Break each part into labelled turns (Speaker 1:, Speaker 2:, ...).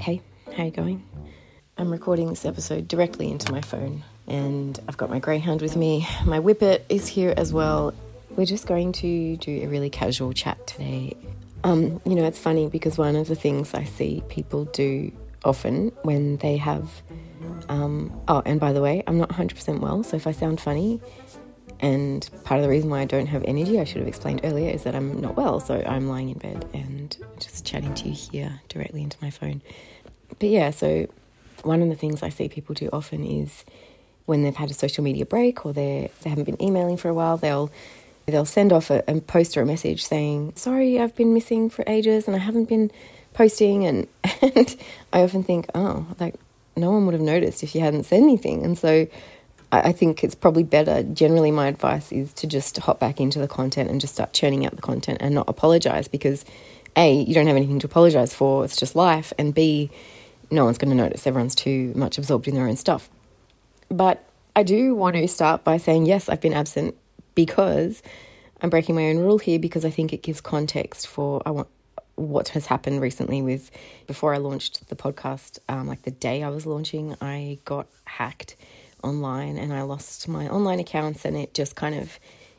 Speaker 1: Hey, how you going? I'm recording this episode directly into my phone, and I've got my greyhound with me. My whippet is here as well. We're just going to do a really casual chat today. Um, you know, it's funny because one of the things I see people do often when they have. Um, oh, and by the way, I'm not 100% well, so if I sound funny, and part of the reason why I don't have energy, I should have explained earlier, is that I'm not well, so I'm lying in bed and just chatting to you here directly into my phone. But yeah, so one of the things I see people do often is when they've had a social media break or they they haven't been emailing for a while, they'll they'll send off a, a post or a message saying, "Sorry, I've been missing for ages and I haven't been posting." And and I often think, oh, like no one would have noticed if you hadn't said anything. And so I, I think it's probably better. Generally, my advice is to just hop back into the content and just start churning out the content and not apologize because a you don't have anything to apologize for. It's just life, and b no one's going to notice. Everyone's too much absorbed in their own stuff. But I do want to start by saying, yes, I've been absent because I'm breaking my own rule here because I think it gives context for I want what has happened recently with before I launched the podcast, um, like the day I was launching, I got hacked online and I lost my online accounts and it just kind of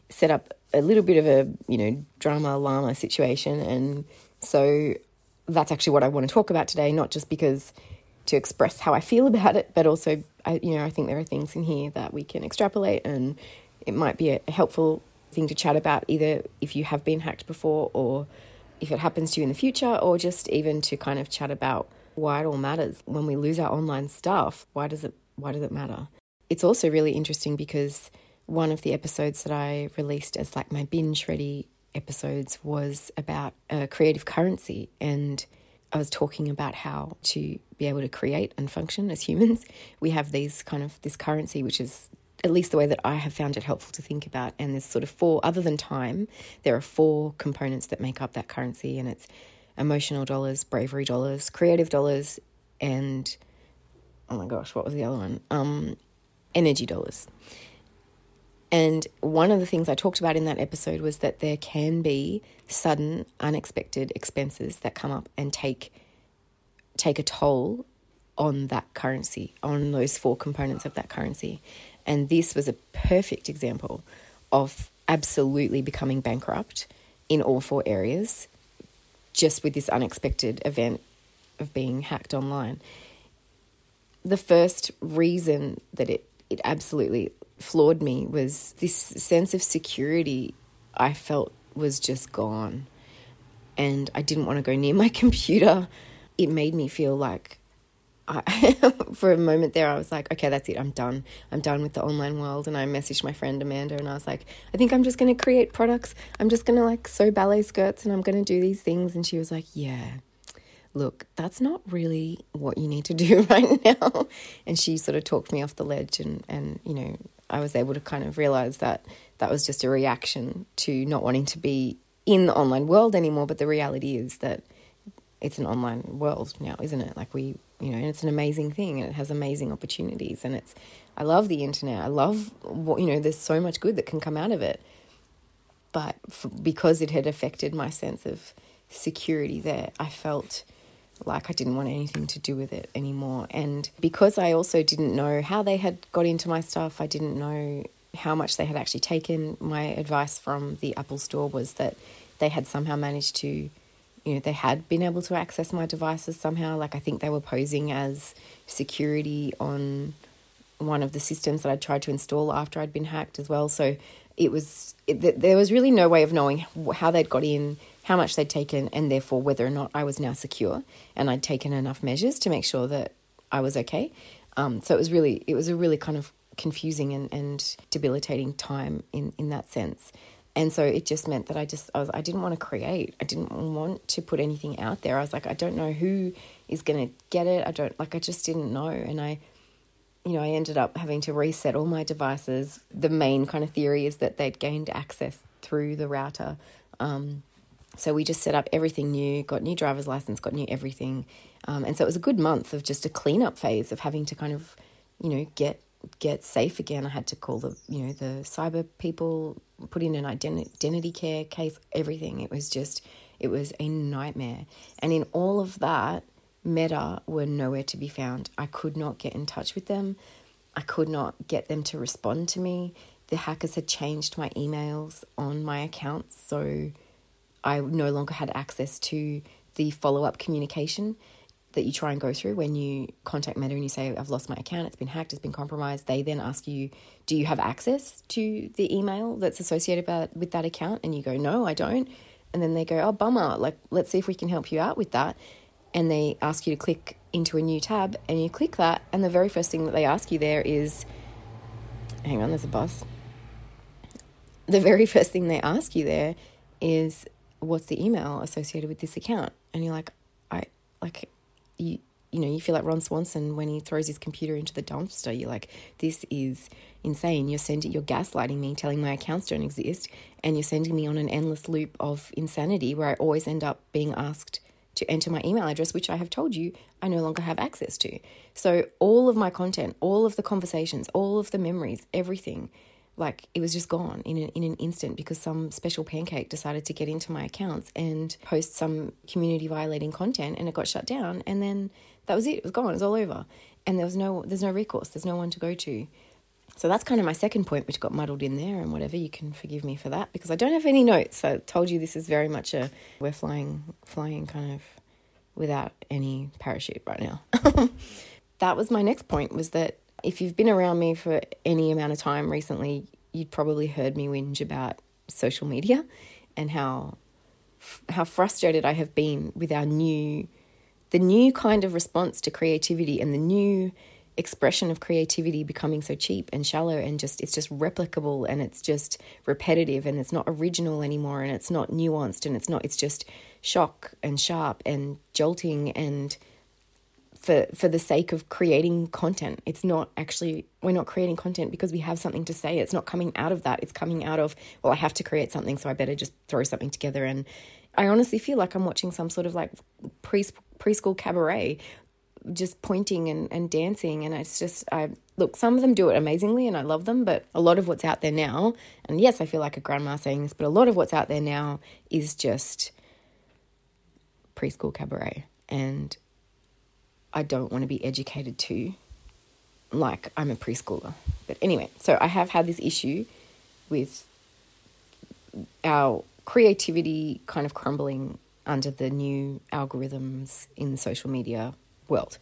Speaker 1: set up a little bit of a, you know, drama llama situation and so that's actually what I want to talk about today, not just because to express how I feel about it, but also, I, you know, I think there are things in here that we can extrapolate and it might be a, a helpful thing to chat about either if you have been hacked before or if it happens to you in the future, or just even to kind of chat about why it all matters when we lose our online stuff. Why does it? Why does it matter? It's also really interesting because one of the episodes that I released as like my binge ready episodes was about a creative currency and I was talking about how to be able to create and function as humans. We have these kind of this currency, which is at least the way that I have found it helpful to think about. And there's sort of four, other than time, there are four components that make up that currency, and it's emotional dollars, bravery dollars, creative dollars, and oh my gosh, what was the other one? Um, energy dollars. And one of the things I talked about in that episode was that there can be sudden, unexpected expenses that come up and take take a toll on that currency, on those four components of that currency. And this was a perfect example of absolutely becoming bankrupt in all four areas just with this unexpected event of being hacked online. The first reason that it, it absolutely floored me was this sense of security I felt was just gone. And I didn't want to go near my computer. It made me feel like I, for a moment there, I was like, okay, that's it. I'm done. I'm done with the online world. And I messaged my friend Amanda and I was like, I think I'm just going to create products. I'm just going to like sew ballet skirts and I'm going to do these things. And she was like, yeah, look, that's not really what you need to do right now. And she sort of talked me off the ledge. And, and you know, I was able to kind of realize that that was just a reaction to not wanting to be in the online world anymore. But the reality is that it's an online world now, isn't it? Like we you know, and it's an amazing thing and it has amazing opportunities. And it's, I love the internet. I love what, you know, there's so much good that can come out of it. But because it had affected my sense of security there, I felt like I didn't want anything to do with it anymore. And because I also didn't know how they had got into my stuff, I didn't know how much they had actually taken. My advice from the Apple Store was that they had somehow managed to you know, they had been able to access my devices somehow. Like I think they were posing as security on one of the systems that I tried to install after I'd been hacked as well. So it was it, there was really no way of knowing how they'd got in, how much they'd taken, and therefore whether or not I was now secure and I'd taken enough measures to make sure that I was okay. Um, so it was really it was a really kind of confusing and, and debilitating time in in that sense and so it just meant that I just I was I didn't want to create. I didn't want to put anything out there. I was like I don't know who is going to get it. I don't like I just didn't know and I you know, I ended up having to reset all my devices. The main kind of theory is that they'd gained access through the router. Um, so we just set up everything new, got new driver's license, got new everything. Um, and so it was a good month of just a cleanup phase of having to kind of, you know, get get safe again. I had to call the you know the cyber people, put in an identity care case, everything. It was just it was a nightmare. And in all of that, Meta were nowhere to be found. I could not get in touch with them. I could not get them to respond to me. The hackers had changed my emails on my accounts, so I no longer had access to the follow up communication that you try and go through when you contact Meta and you say, I've lost my account, it's been hacked, it's been compromised. They then ask you, Do you have access to the email that's associated with that account? And you go, No, I don't. And then they go, Oh, bummer, like, let's see if we can help you out with that. And they ask you to click into a new tab, and you click that, and the very first thing that they ask you there is, Hang on, there's a bus. The very first thing they ask you there is, What's the email associated with this account? And you're like, I, like, you you know, you feel like Ron Swanson when he throws his computer into the dumpster. You're like, this is insane. You're sending, you're gaslighting me, telling my accounts don't exist, and you're sending me on an endless loop of insanity where I always end up being asked to enter my email address, which I have told you I no longer have access to. So all of my content, all of the conversations, all of the memories, everything like it was just gone in an, in an instant because some special pancake decided to get into my accounts and post some community violating content and it got shut down. And then that was it. It was gone. It was all over. And there was no there's no recourse. There's no one to go to. So that's kind of my second point which got muddled in there and whatever you can forgive me for that because I don't have any notes. I told you this is very much a we're flying flying kind of without any parachute right now. That was my next point was that if you've been around me for any amount of time recently, you'd probably heard me whinge about social media and how how frustrated I have been with our new the new kind of response to creativity and the new expression of creativity becoming so cheap and shallow and just it's just replicable and it's just repetitive and it's not original anymore and it's not nuanced and it's not it's just shock and sharp and jolting and for for the sake of creating content. It's not actually we're not creating content because we have something to say. It's not coming out of that. It's coming out of well, I have to create something, so I better just throw something together. And I honestly feel like I'm watching some sort of like pre preschool cabaret, just pointing and, and dancing. And it's just I look. Some of them do it amazingly, and I love them. But a lot of what's out there now, and yes, I feel like a grandma saying this, but a lot of what's out there now is just preschool cabaret and I don't want to be educated to like I'm a preschooler. But anyway, so I have had this issue with our creativity kind of crumbling under the new algorithms in the social media world.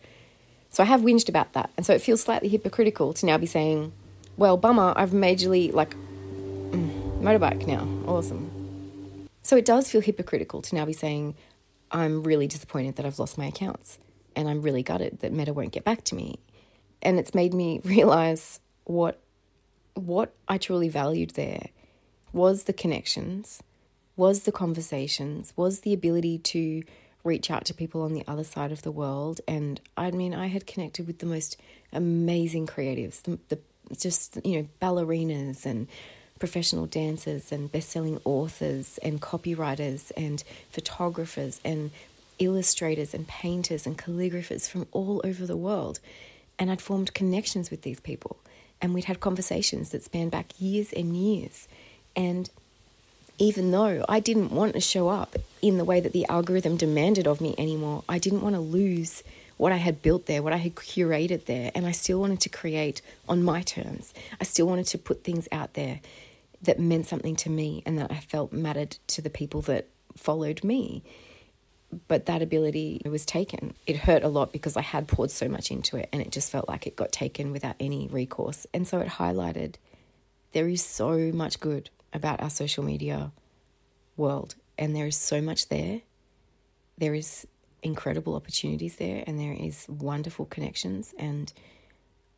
Speaker 1: So I have whinged about that. And so it feels slightly hypocritical to now be saying, well, bummer, I've majorly like mm, motorbike now. Awesome. So it does feel hypocritical to now be saying, I'm really disappointed that I've lost my accounts and I'm really gutted that Meta won't get back to me. And it's made me realize what what I truly valued there was the connections, was the conversations, was the ability to reach out to people on the other side of the world. And I mean, I had connected with the most amazing creatives, the, the just you know ballerinas and professional dancers and best-selling authors and copywriters and photographers and illustrators and painters and calligraphers from all over the world. And I'd formed connections with these people. And we'd had conversations that spanned back years and years. And even though I didn't want to show up in the way that the algorithm demanded of me anymore, I didn't want to lose what I had built there, what I had curated there. And I still wanted to create on my terms. I still wanted to put things out there that meant something to me and that I felt mattered to the people that followed me but that ability was taken. It hurt a lot because I had poured so much into it and it just felt like it got taken without any recourse. And so it highlighted there is so much good about our social media world and there is so much there. There is incredible opportunities there and there is wonderful connections and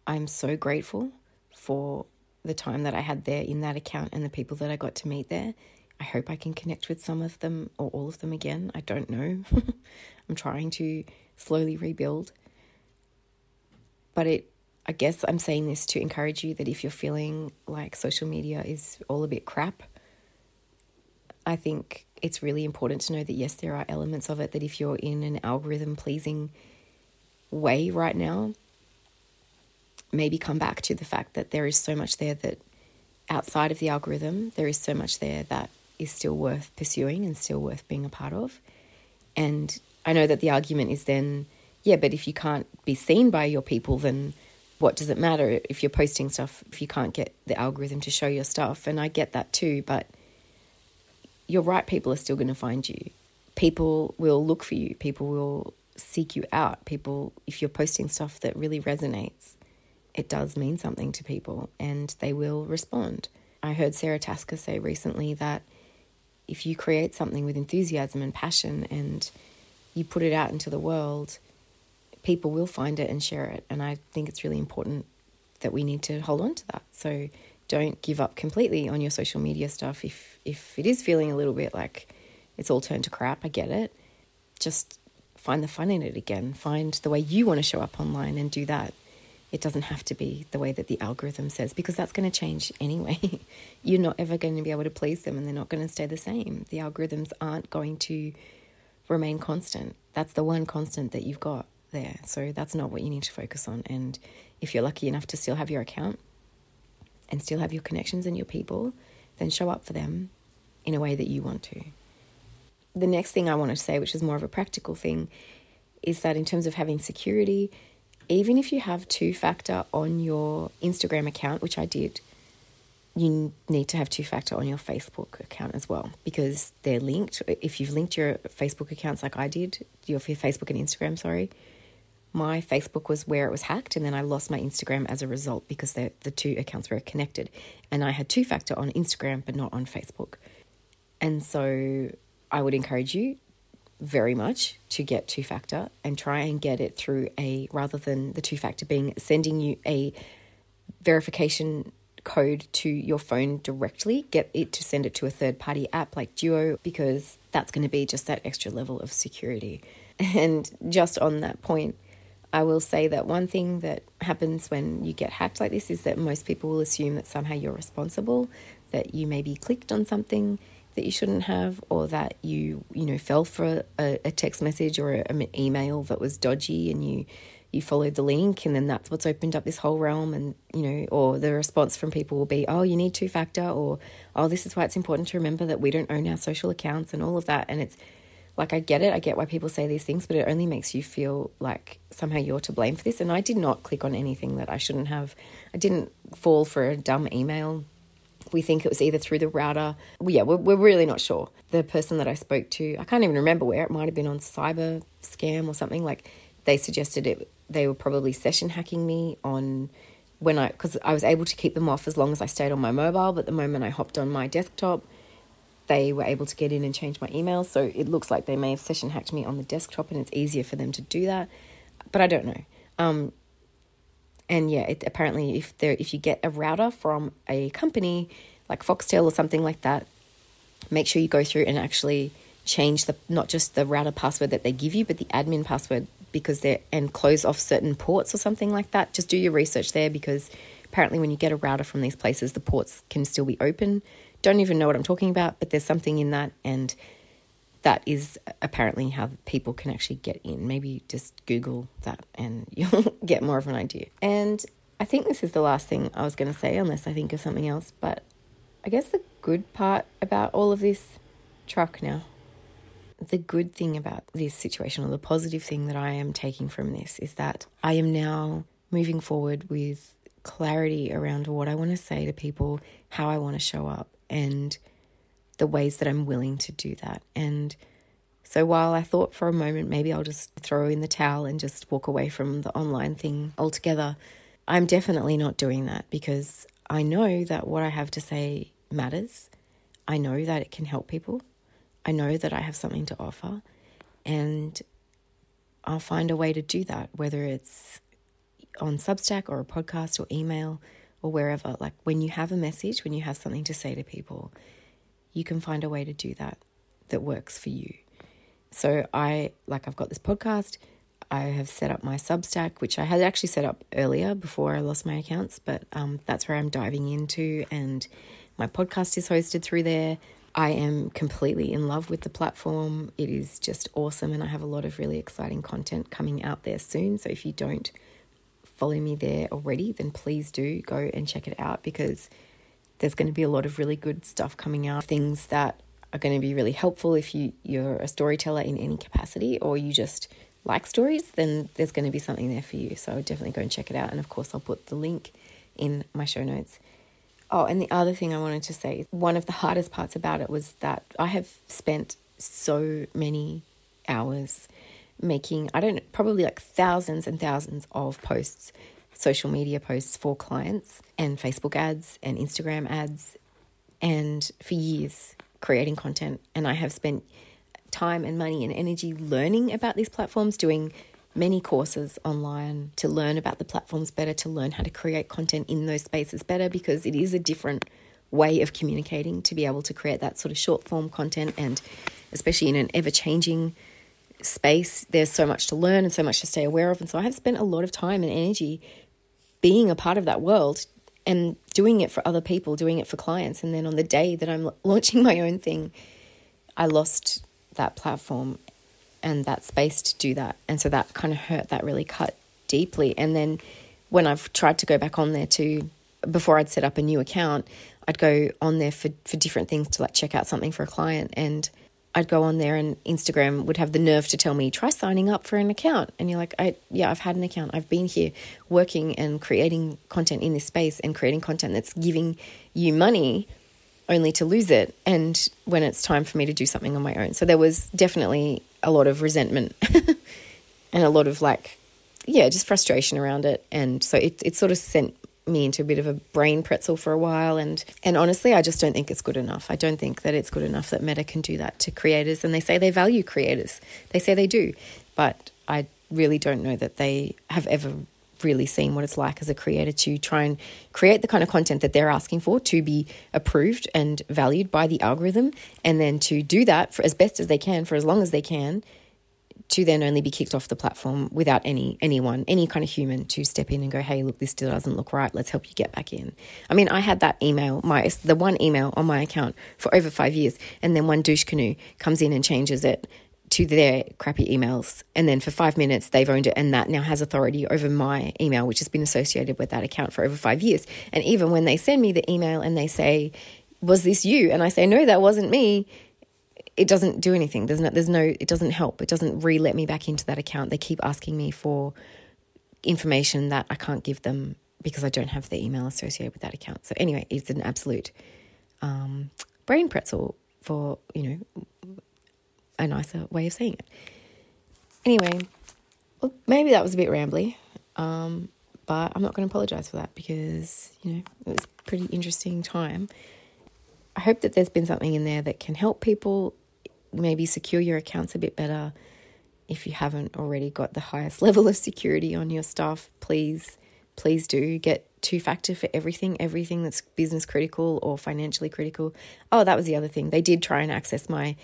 Speaker 1: I'm so grateful for the time that I had there in that account and the people that I got to meet there. I hope I can connect with some of them or all of them again. I don't know. I'm trying to slowly rebuild. But it I guess I'm saying this to encourage you that if you're feeling like social media is all a bit crap, I think it's really important to know that yes, there are elements of it that if you're in an algorithm pleasing way right now, maybe come back to the fact that there is so much there that outside of the algorithm, there is so much there that is still worth pursuing and still worth being a part of. And I know that the argument is then yeah, but if you can't be seen by your people, then what does it matter if you're posting stuff if you can't get the algorithm to show your stuff? And I get that too, but you're right, people are still going to find you. People will look for you, people will seek you out. People, if you're posting stuff that really resonates, it does mean something to people and they will respond. I heard Sara Tasker say recently that if you create something with enthusiasm and passion and you put it out into the world, people will find it and share it. And I think it's really important that we need to hold on to that. So don't give up completely on your social media stuff if if it is feeling a little bit like it's all turned to crap. I get it. Just find the fun in it again. Find the way you want to show up online and do that. It doesn't have to be the way that the algorithm says because that's going to change anyway. You're not ever going to be able to please them and they're not going to stay the same. The algorithms aren't going to remain constant. That's the one constant that you've got there. So that's not what you need to focus on. And if you're lucky enough to still have your account and still have your connections and your people, then show up for them in a way that you want to. The next thing I want to say, which is more of a practical thing, is that in terms of having security, even if you have two factor on your Instagram account, which I did, you need to have two factor on your Facebook account as well because they're linked. If you've linked your Facebook accounts like I did, your Facebook and Instagram, sorry, my Facebook was where it was hacked, and then I lost my Instagram as a result because the the two accounts were connected, and I had two factor on Instagram but not on Facebook, and so I would encourage you very much to get two factor and try and get it through a rather than the two factor being sending you a verification code to your phone directly, get it to send it to a third party app like Duo because that's going to be just that extra level of security. And just on that point, I will say that one thing that happens when you get hacked like this is that most people will assume that somehow you're responsible, that you maybe clicked on something that you shouldn't have, or that you you know fell for a, a text message or an email that was dodgy, and you you followed the link, and then that's what's opened up this whole realm, and you know, or the response from people will be, oh, you need two factor, or oh, this is why it's important to remember that we don't own our social accounts, and all of that, and it's like, I get it. I get why people say these things, but it only makes you feel like somehow you're to blame for this. And I did not click on anything that I shouldn't have. I didn't fall for a dumb email. We think it was either through the router. Well, yeah, we're, we're really not sure. The person that I spoke to, I can't even remember where. It might have been on cyber scam or something. Like, they suggested it. They were probably session hacking me on when I, because I was able to keep them off as long as I stayed on my mobile. But the moment I hopped on my desktop, they were able to get in and change my email. So it looks like they may have session hacked me on the desktop and it's easier for them to do that. But I don't know. Um, and yeah, it, apparently if there if you get a router from a company like Foxtel or something like that, make sure you go through and actually change the not just the router password that they give you, but the admin password because they're and close off certain ports or something like that. Just do your research there because apparently when you get a router from these places, the ports can still be open don't even know what I'm talking about, but there's something in that, and that is apparently how people can actually get in. Maybe just Google that and you'll get more of an idea. And I think this is the last thing I was going to say, unless I think of something else. But I guess the good part about all of this truck now, the good thing about this situation, or the positive thing that I am taking from this, is that I am now moving forward with clarity around what I want to say to people, how I want to show up, and the ways that I'm willing to do that. And so while I thought for a moment maybe I'll just throw in the towel and just walk away from the online thing altogether, I'm definitely not doing that because I know that what I have to say matters. I know that it can help people. I know that I have something to offer. And I'll find a way to do that, whether it's on Substack or a podcast or email or wherever, like when you have a message, when you have something to say to people, you can find a way to do that that works for you. So I like I've got this podcast. I have set up my Substack, which I had actually set up earlier before I lost my accounts, but um, that's where I'm diving into, and my podcast is hosted through there. I am completely in love with the platform. It is just awesome, and I have a lot of really exciting content coming out there soon. So if you don't follow me there already, then please do go and check it out because there's going to be a lot of really good stuff coming out, things that are going to be really helpful if you, you're a storyteller in any capacity or you just like stories, then there's going to be something there for you. So definitely go and check it out. And of course, I'll put the link in my show notes. Oh, and the other thing I wanted to say, one of the hardest parts about it was that I have spent so many hours making, I don't know, probably like thousands and thousands of posts, social media posts for clients and Facebook ads and Instagram ads, and for years creating content. And I have spent time and money and energy learning about these platforms, doing many courses online to learn about the platforms better, to learn how to create content in those spaces better, because it is a different way of communicating to be able to create that sort of short form content. And especially in an ever changing space, there's so much to learn and so much to stay aware of. And so I have spent a lot of time and energy being a part of that world and doing it for other people, doing it for clients. And then on the day that I'm launching my own thing, I lost that platform and that space to do that. And so that kind of hurt, that really cut deeply. And then when I've tried to go back on there to, before I'd set up a new account, I'd go on there for, for different things to like check out something for a client. And I'd go on there and Instagram would have the nerve to tell me, try signing up for an account. And you're like, I, yeah, I've had an account. I've been here working and creating content in this space and creating content that's giving you money only to lose it. And when it's time for me to do something on my own. So there was definitely a lot of resentment and a lot of like, yeah, just frustration around it. And so it, it sort of sent me into a bit of a brain pretzel for a while and and honestly I just don't think it's good enough. I don't think that it's good enough that Meta can do that to creators and they say they value creators. They say they do, but I really don't know that they have ever really seen what it's like as a creator to try and create the kind of content that they're asking for to be approved and valued by the algorithm and then to do that for as best as they can for as long as they can to then only be kicked off the platform without any anyone, any kind of human to step in and go, "Hey, look, this still doesn't look right. Let's help you get back in." I mean, I had that email, my the one email on my account for over five years, and then one douche canoe comes in and changes it to their crappy emails, and then for five minutes they've owned it, and that now has authority over my email, which has been associated with that account for over five years. And even when they send me the email and they say, "Was this you?" and I say, "No, that wasn't me." It doesn't do anything. There's no, there's no, it doesn't help. It doesn't re let me back into that account. They keep asking me for information that I can't give them because I don't have the email associated with that account. So anyway, it's an absolute um, brain pretzel for you know a nicer way of saying it. Anyway, well, maybe that was a bit rambly, um, but I'm not going to apologize for that because you know it was a pretty interesting time. I hope that there's been something in there that can help people maybe secure your accounts a bit better. If you haven't already got the highest level of security on your stuff, please, please do get two factor for everything, everything that's business critical or financially critical. Oh, that was the other thing. They did try and access my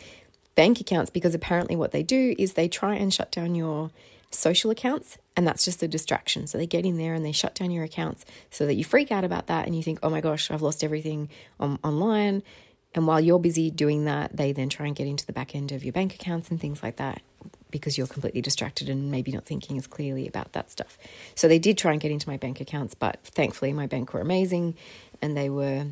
Speaker 1: bank accounts because apparently what they do is they try and shut down your social accounts and that's just a distraction. So they get in there and they shut down your accounts so that you freak out about that and you think, oh my gosh, I've lost everything on, online. And while you're busy doing that, they then try and get into the back end of your bank accounts and things like that because you're completely distracted and maybe not thinking as clearly about that stuff. So they did try and get into my bank accounts, but thankfully my bank were amazing and they were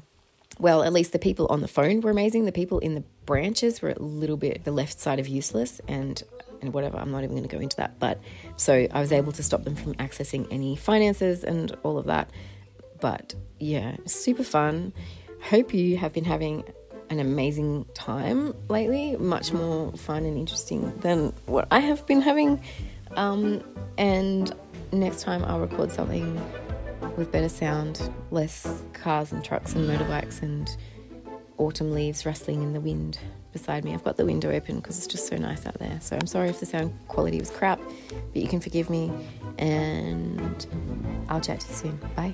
Speaker 1: well, at least the people on the phone were amazing. The people in the branches were a little bit the left side of useless and and whatever. I'm not even going to go into that. But so I was able to stop them from accessing any finances and all of that. But yeah, super fun. Hope you have been having an amazing time lately, much more fun and interesting than what I have been having. Um, and next time I'll record something with better sound, less cars and trucks and motorbikes and autumn leaves rustling in the wind beside me. I've got the window open because it's just so nice out there. So I'm sorry if the sound quality was crap, but you can forgive me. And I'll chat to you soon. Bye.